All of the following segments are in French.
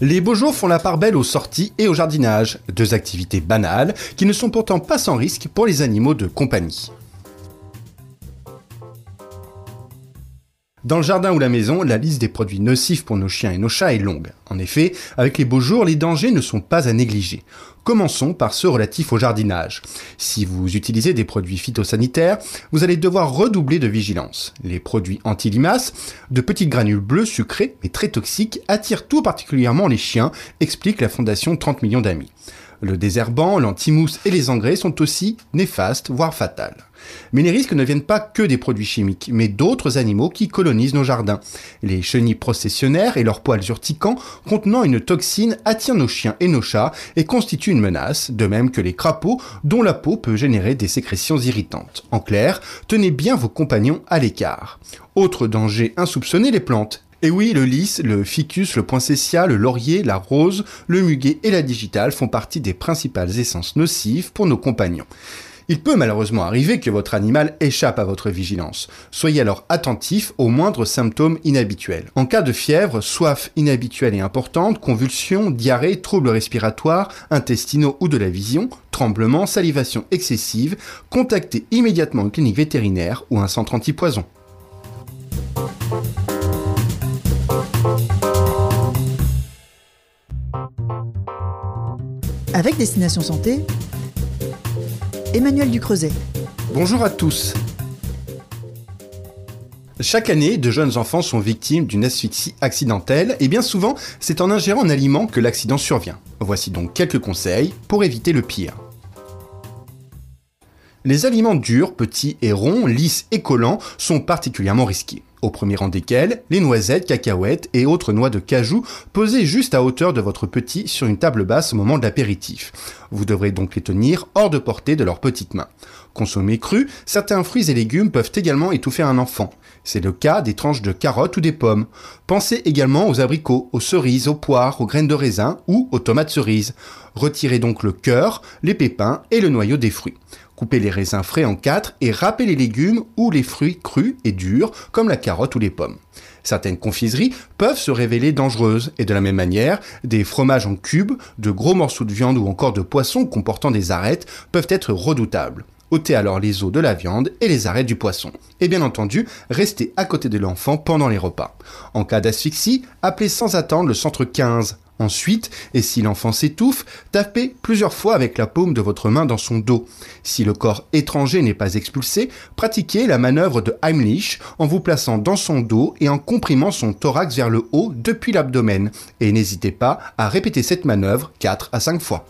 Les beaux jours font la part belle aux sorties et au jardinage, deux activités banales qui ne sont pourtant pas sans risque pour les animaux de compagnie. Dans le jardin ou la maison, la liste des produits nocifs pour nos chiens et nos chats est longue. En effet, avec les beaux jours, les dangers ne sont pas à négliger. Commençons par ceux relatifs au jardinage. Si vous utilisez des produits phytosanitaires, vous allez devoir redoubler de vigilance. Les produits anti-limaces, de petites granules bleues sucrées mais très toxiques, attirent tout particulièrement les chiens, explique la fondation 30 millions d'amis. Le désherbant, l'antimousse et les engrais sont aussi néfastes, voire fatals. Mais les risques ne viennent pas que des produits chimiques, mais d'autres animaux qui colonisent nos jardins. Les chenilles processionnaires et leurs poils urticants contenant une toxine attirent nos chiens et nos chats et constituent une menace, de même que les crapauds dont la peau peut générer des sécrétions irritantes. En clair, tenez bien vos compagnons à l'écart. Autre danger insoupçonné, les plantes. Et oui, le lys, le ficus, le poinsettia, le laurier, la rose, le muguet et la digitale font partie des principales essences nocives pour nos compagnons. Il peut malheureusement arriver que votre animal échappe à votre vigilance. Soyez alors attentif aux moindres symptômes inhabituels. En cas de fièvre, soif inhabituelle et importante, convulsions, diarrhée, troubles respiratoires, intestinaux ou de la vision, tremblements, salivation excessive, contactez immédiatement une clinique vétérinaire ou un centre antipoison. Avec Destination Santé, Emmanuel Ducreuset. Bonjour à tous. Chaque année, de jeunes enfants sont victimes d'une asphyxie accidentelle et bien souvent, c'est en ingérant un aliment que l'accident survient. Voici donc quelques conseils pour éviter le pire. Les aliments durs, petits et ronds, lisses et collants sont particulièrement risqués au premier rang desquels les noisettes, cacahuètes et autres noix de cajou posées juste à hauteur de votre petit sur une table basse au moment de l'apéritif. Vous devrez donc les tenir hors de portée de leurs petites mains. Consommés crus, certains fruits et légumes peuvent également étouffer un enfant. C'est le cas des tranches de carottes ou des pommes. Pensez également aux abricots, aux cerises, aux poires, aux graines de raisin ou aux tomates cerises. Retirez donc le cœur, les pépins et le noyau des fruits. Coupez les raisins frais en quatre et râpez les légumes ou les fruits crus et durs comme la carotte ou les pommes. Certaines confiseries peuvent se révéler dangereuses et de la même manière, des fromages en cubes, de gros morceaux de viande ou encore de poisson comportant des arêtes peuvent être redoutables. ôtez alors les os de la viande et les arêtes du poisson. Et bien entendu, restez à côté de l'enfant pendant les repas. En cas d'asphyxie, appelez sans attendre le centre 15 Ensuite, et si l'enfant s'étouffe, tapez plusieurs fois avec la paume de votre main dans son dos. Si le corps étranger n'est pas expulsé, pratiquez la manœuvre de Heimlich en vous plaçant dans son dos et en comprimant son thorax vers le haut depuis l'abdomen. Et n'hésitez pas à répéter cette manœuvre 4 à 5 fois.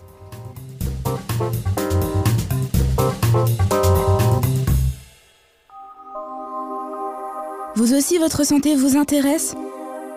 Vous aussi, votre santé vous intéresse?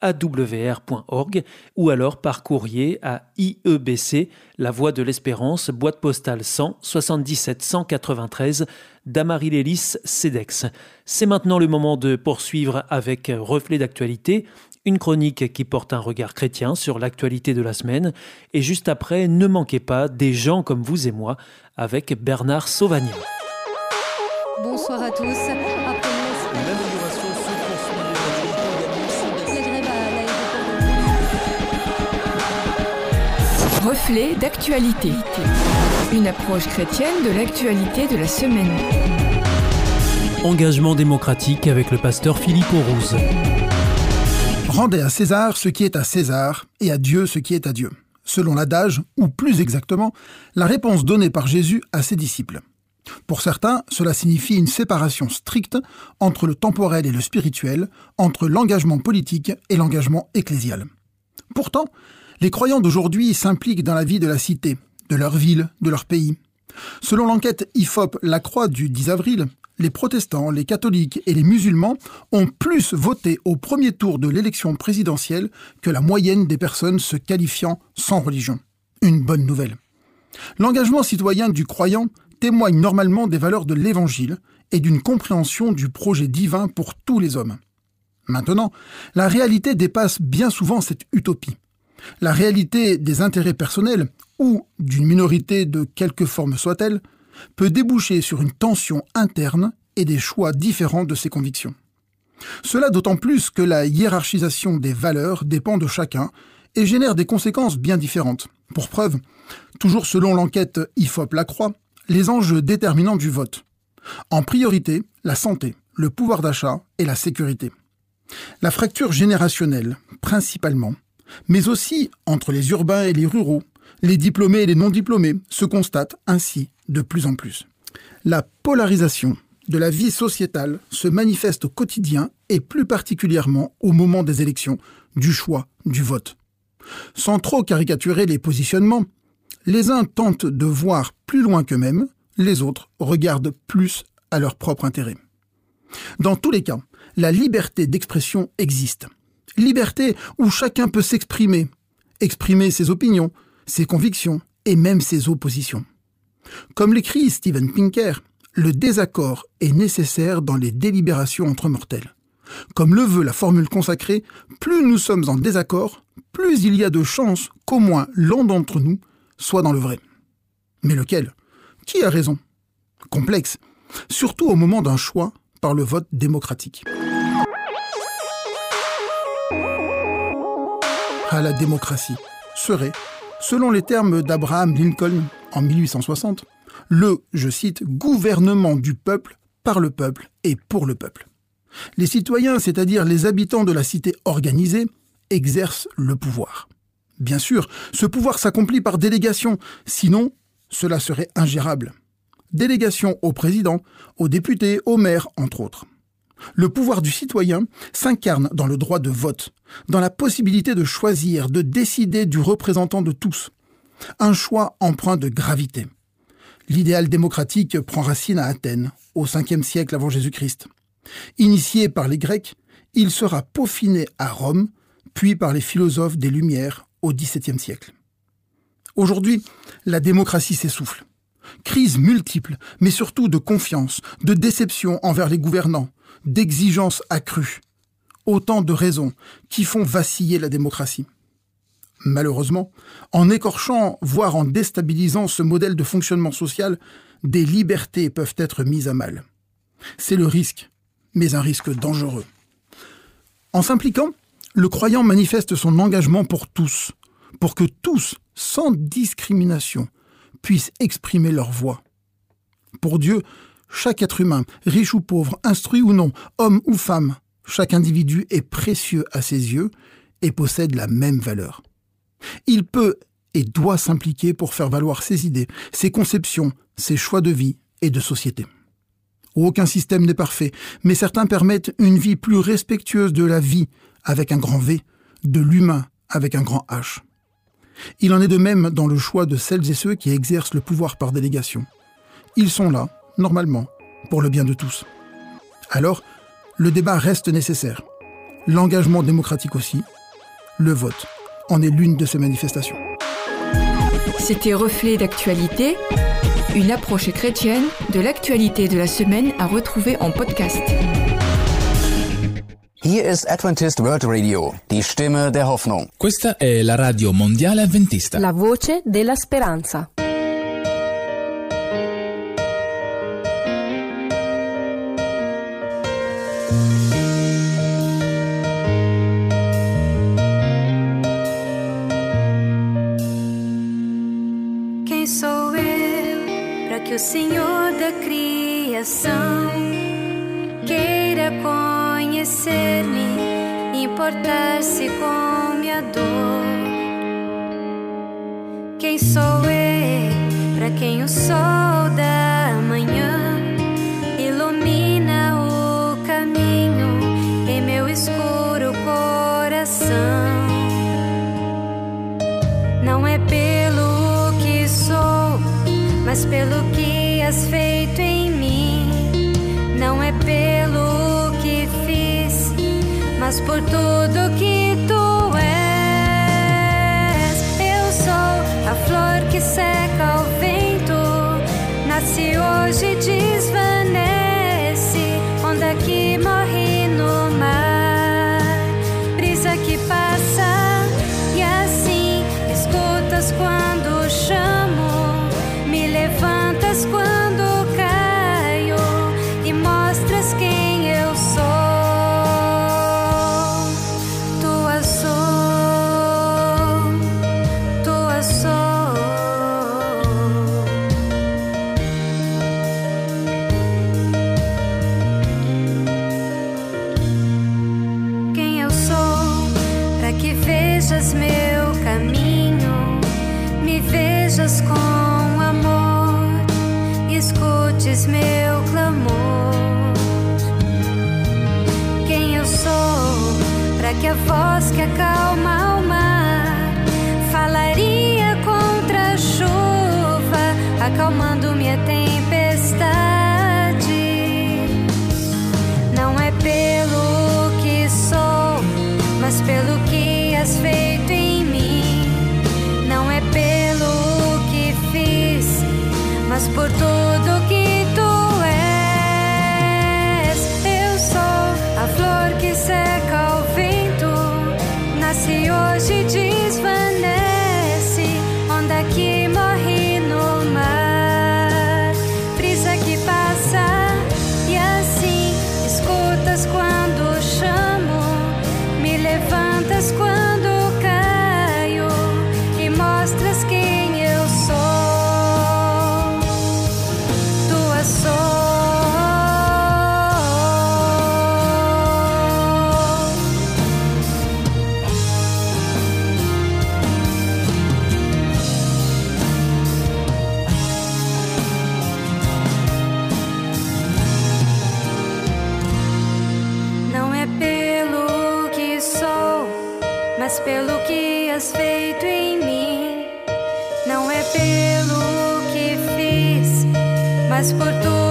awr.org ou alors par courrier à IEBC, La Voie de l'Espérance, boîte postale 100 77 193 Damary-Lélis, CEDEX. C'est maintenant le moment de poursuivre avec Reflet d'actualité une chronique qui porte un regard chrétien sur l'actualité de la semaine, et juste après, ne manquez pas des gens comme vous et moi avec Bernard Sauvagnin. Bonsoir à tous. Après Reflet d'actualité. Une approche chrétienne de l'actualité de la semaine. Engagement démocratique avec le pasteur Philippe Aurouze. Rendez à César ce qui est à César et à Dieu ce qui est à Dieu. Selon l'adage, ou plus exactement, la réponse donnée par Jésus à ses disciples. Pour certains, cela signifie une séparation stricte entre le temporel et le spirituel, entre l'engagement politique et l'engagement ecclésial. Pourtant, les croyants d'aujourd'hui s'impliquent dans la vie de la cité, de leur ville, de leur pays. Selon l'enquête IFOP La Croix du 10 avril, les protestants, les catholiques et les musulmans ont plus voté au premier tour de l'élection présidentielle que la moyenne des personnes se qualifiant sans religion. Une bonne nouvelle. L'engagement citoyen du croyant témoigne normalement des valeurs de l'Évangile et d'une compréhension du projet divin pour tous les hommes. Maintenant, la réalité dépasse bien souvent cette utopie. La réalité des intérêts personnels, ou d'une minorité de quelque forme soit-elle, peut déboucher sur une tension interne et des choix différents de ses convictions. Cela d'autant plus que la hiérarchisation des valeurs dépend de chacun et génère des conséquences bien différentes. Pour preuve, toujours selon l'enquête IFOP Lacroix, les enjeux déterminants du vote. En priorité, la santé, le pouvoir d'achat et la sécurité. La fracture générationnelle, principalement, mais aussi entre les urbains et les ruraux, les diplômés et les non-diplômés, se constate ainsi de plus en plus. La polarisation de la vie sociétale se manifeste au quotidien et plus particulièrement au moment des élections, du choix, du vote. Sans trop caricaturer les positionnements, les uns tentent de voir plus loin qu'eux-mêmes, les autres regardent plus à leur propre intérêt. Dans tous les cas, la liberté d'expression existe. Liberté où chacun peut s'exprimer, exprimer ses opinions, ses convictions et même ses oppositions. Comme l'écrit Steven Pinker, le désaccord est nécessaire dans les délibérations entre mortels. Comme le veut la formule consacrée, plus nous sommes en désaccord, plus il y a de chances qu'au moins l'un d'entre nous soit dans le vrai. Mais lequel? Qui a raison? Complexe, surtout au moment d'un choix par le vote démocratique. La démocratie serait, selon les termes d'Abraham Lincoln en 1860, le, je cite, gouvernement du peuple, par le peuple et pour le peuple. Les citoyens, c'est-à-dire les habitants de la cité organisée, exercent le pouvoir. Bien sûr, ce pouvoir s'accomplit par délégation, sinon cela serait ingérable. Délégation au président, aux députés, aux maires, entre autres. Le pouvoir du citoyen s'incarne dans le droit de vote, dans la possibilité de choisir, de décider du représentant de tous. Un choix empreint de gravité. L'idéal démocratique prend racine à Athènes, au 5e siècle avant Jésus-Christ. Initié par les Grecs, il sera peaufiné à Rome, puis par les philosophes des Lumières au XVIIe siècle. Aujourd'hui, la démocratie s'essouffle. Crise multiple, mais surtout de confiance, de déception envers les gouvernants, d'exigences accrues. Autant de raisons qui font vaciller la démocratie. Malheureusement, en écorchant, voire en déstabilisant ce modèle de fonctionnement social, des libertés peuvent être mises à mal. C'est le risque, mais un risque dangereux. En s'impliquant, le croyant manifeste son engagement pour tous, pour que tous, sans discrimination, puissent exprimer leur voix. Pour Dieu, chaque être humain, riche ou pauvre, instruit ou non, homme ou femme, chaque individu est précieux à ses yeux et possède la même valeur. Il peut et doit s'impliquer pour faire valoir ses idées, ses conceptions, ses choix de vie et de société. Aucun système n'est parfait, mais certains permettent une vie plus respectueuse de la vie, avec un grand V, de l'humain avec un grand H. Il en est de même dans le choix de celles et ceux qui exercent le pouvoir par délégation. Ils sont là, normalement, pour le bien de tous. Alors, le débat reste nécessaire. L'engagement démocratique aussi. Le vote en est l'une de ces manifestations. C'était Reflet d'actualité, une approche chrétienne de l'actualité de la semaine à retrouver en podcast. Hier ist Adventist World Radio, die Stimme der Hoffnung. Questa è la radio mondiale adventista. La voce della speranza. Quem sou eu para que o Senhor da criação queira conhecer-me, importar-se com minha dor? Quem sou eu para quem o sol da manhã ilumina o caminho em meu escuro coração? Não é pelo que sou, mas pelo que has feito mas por tudo que tu és. Eu sou a flor que seca ao vento, nasce hoje pelo que has feito em mim. Não é pelo que fiz, mas por tudo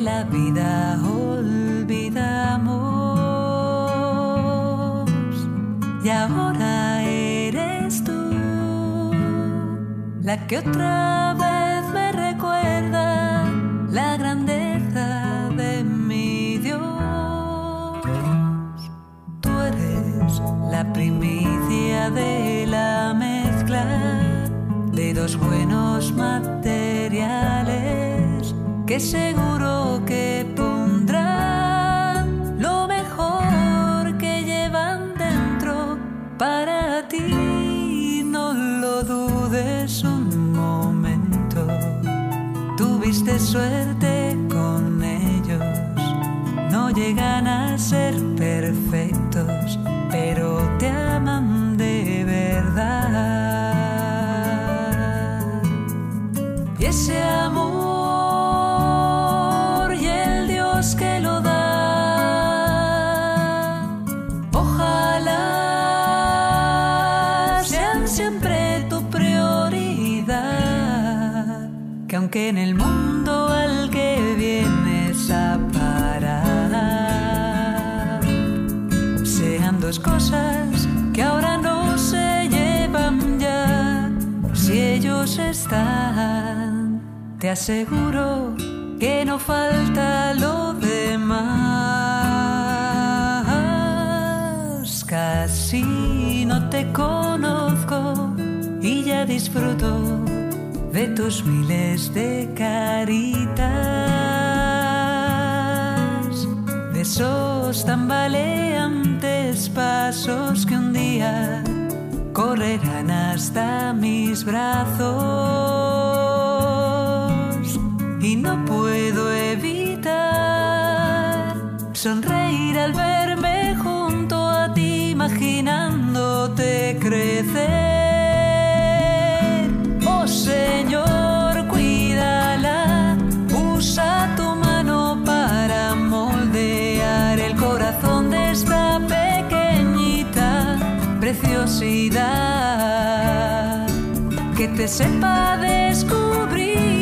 la vida olvidamos. Y ahora eres tú la que otra vez me recuerda la grandeza de mi Dios. Tú eres la primicia de la mezcla de dos buenos materiales que seguro que pondrán lo mejor que llevan dentro para ti. No lo dudes un momento. Tuviste suerte con ellos. No llegan a ser perfectos, pero te aman de verdad. Y ese amor aseguro que no falta lo demás. Casi no te conozco y ya disfruto de tus miles de caritas, de esos tambaleantes pasos que un día correrán hasta mis brazos y no puedo evitar sonreír al verme junto a ti imaginándote crecer. Oh Señor, cuídala, usa tu mano para moldear el corazón de esta pequeñita preciosidad. Que te sepa descubrir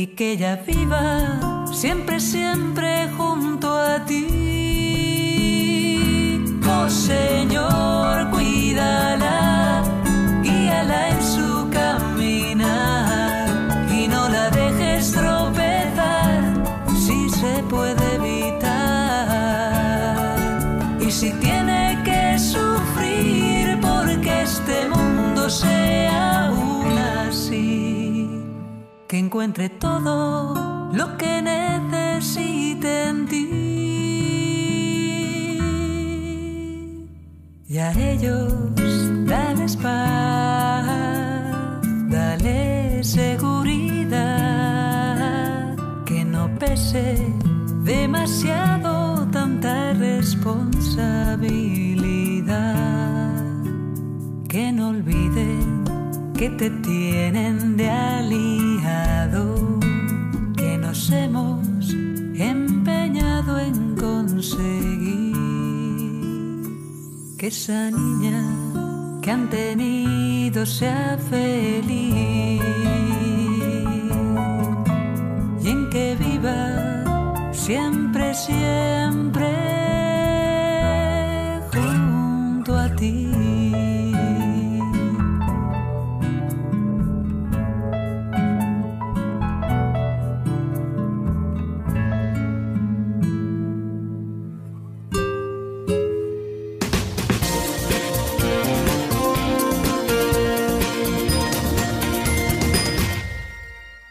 Y que ella viva siempre, siempre junto a ti. Oh Señor, cuídala, encuentre todo lo que necesite en ti. Y a ellos dales paz, dale seguridad, que no pese demasiado tanta responsabilidad, que no olviden que te tienen de aliado, que esa niña que han tenido sea feliz. Y en que viva siempre, siempre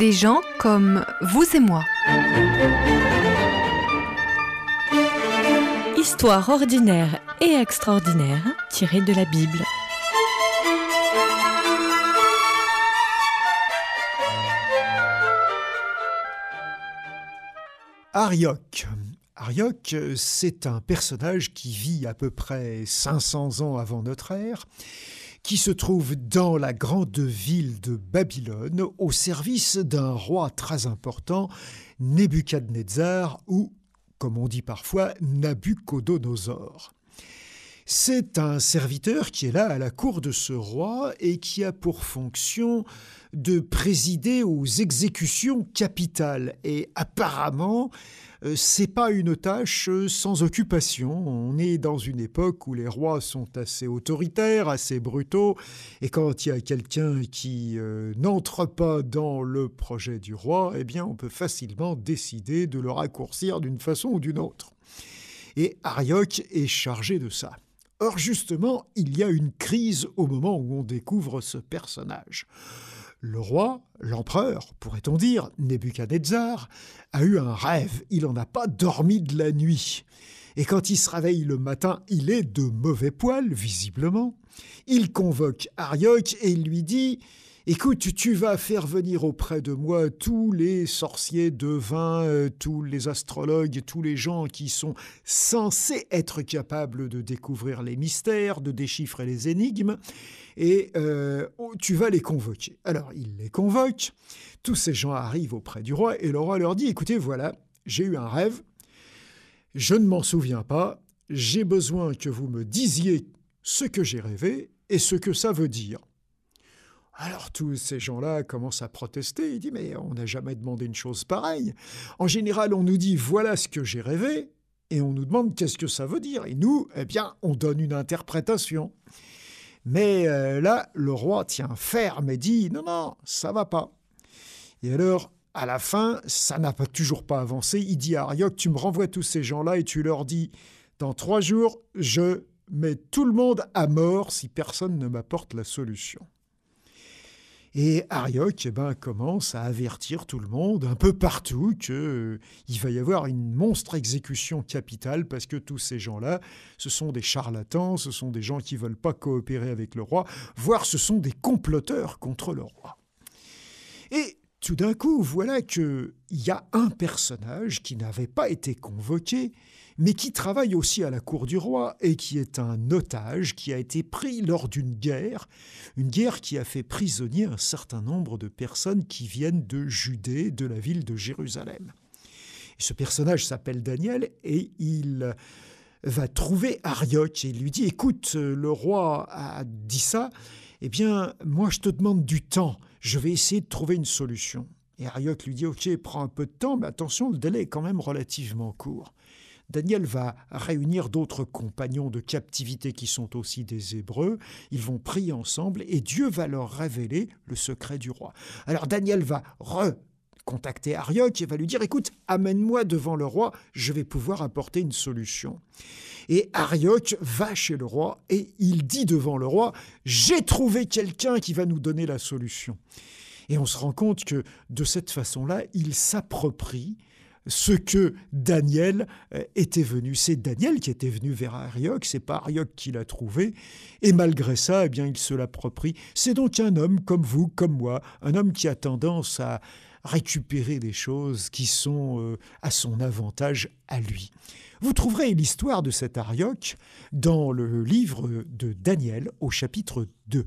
Des gens comme vous et moi. Histoire ordinaire et extraordinaire tirée de la Bible. Arioc. Arioc, c'est un personnage qui vit à peu près 500 ans avant notre ère, qui se trouve dans la grande ville de Babylone au service d'un roi très important, Nebuchadnezzar ou, comme on dit parfois, Nabucodonosor. C'est un serviteur qui est là à la cour de ce roi et qui a pour fonction de présider aux exécutions capitales. Et apparemment, euh, c'est pas une tâche euh, sans occupation. On est dans une époque où les rois sont assez autoritaires, assez brutaux, et quand il y a quelqu'un qui euh, n'entre pas dans le projet du roi, eh bien, on peut facilement décider de le raccourcir d'une façon ou d'une autre. Et Arioc est chargé de ça. Or, justement, il y a une crise au moment où on découvre ce personnage. Le roi, l'empereur, pourrait-on dire, Nebuchadnezzar, a eu un rêve. Il n'en a pas dormi de la nuit. Et quand il se réveille le matin, il est de mauvais poil, visiblement. Il convoque Arioc et il lui dit Écoute, tu vas faire venir auprès de moi tous les sorciers devins, euh, tous les astrologues, tous les gens qui sont censés être capables de découvrir les mystères, de déchiffrer les énigmes, et euh, tu vas les convoquer. Alors, il les convoque, tous ces gens arrivent auprès du roi, et le roi leur dit, écoutez, voilà, j'ai eu un rêve, je ne m'en souviens pas, j'ai besoin que vous me disiez ce que j'ai rêvé et ce que ça veut dire. Alors tous ces gens-là commencent à protester. Il dit mais on n'a jamais demandé une chose pareille. En général, on nous dit voilà ce que j'ai rêvé et on nous demande qu'est-ce que ça veut dire? Et nous, eh bien, on donne une interprétation. Mais euh, là, le roi tient ferme et dit non non, ça va pas. Et alors, à la fin, ça n'a pas, toujours pas avancé. Il dit à Arioc, tu me renvoies tous ces gens-là et tu leur dis dans trois jours, je mets tout le monde à mort si personne ne m'apporte la solution. Et Arioc eh ben, commence à avertir tout le monde, un peu partout, qu'il euh, va y avoir une monstre exécution capitale parce que tous ces gens-là, ce sont des charlatans, ce sont des gens qui ne veulent pas coopérer avec le roi, voire ce sont des comploteurs contre le roi. Et tout d'un coup, voilà qu'il y a un personnage qui n'avait pas été convoqué, mais qui travaille aussi à la cour du roi et qui est un otage qui a été pris lors d'une guerre, une guerre qui a fait prisonnier un certain nombre de personnes qui viennent de Judée, de la ville de Jérusalem. ce personnage s'appelle Daniel et il va trouver Arioc et il lui dit Écoute, le roi a dit ça, eh bien, moi je te demande du temps, je vais essayer de trouver une solution. Et Arioc lui dit Ok, prends un peu de temps, mais attention, le délai est quand même relativement court. Daniel va réunir d'autres compagnons de captivité qui sont aussi des Hébreux. Ils vont prier ensemble et Dieu va leur révéler le secret du roi. Alors Daniel va recontacter Arioc et va lui dire Écoute, amène-moi devant le roi, je vais pouvoir apporter une solution. Et Arioc va chez le roi et il dit devant le roi J'ai trouvé quelqu'un qui va nous donner la solution. Et on se rend compte que de cette façon-là, il s'approprie ce que Daniel euh, était venu. C'est Daniel qui était venu vers Arioc, c'est pas Arioc qui l'a trouvé, et malgré ça, eh bien, il se l'approprie. C'est donc un homme comme vous, comme moi, un homme qui a tendance à récupérer des choses qui sont euh, à son avantage à lui. Vous trouverez l'histoire de cet Arioc dans le livre de Daniel au chapitre 2.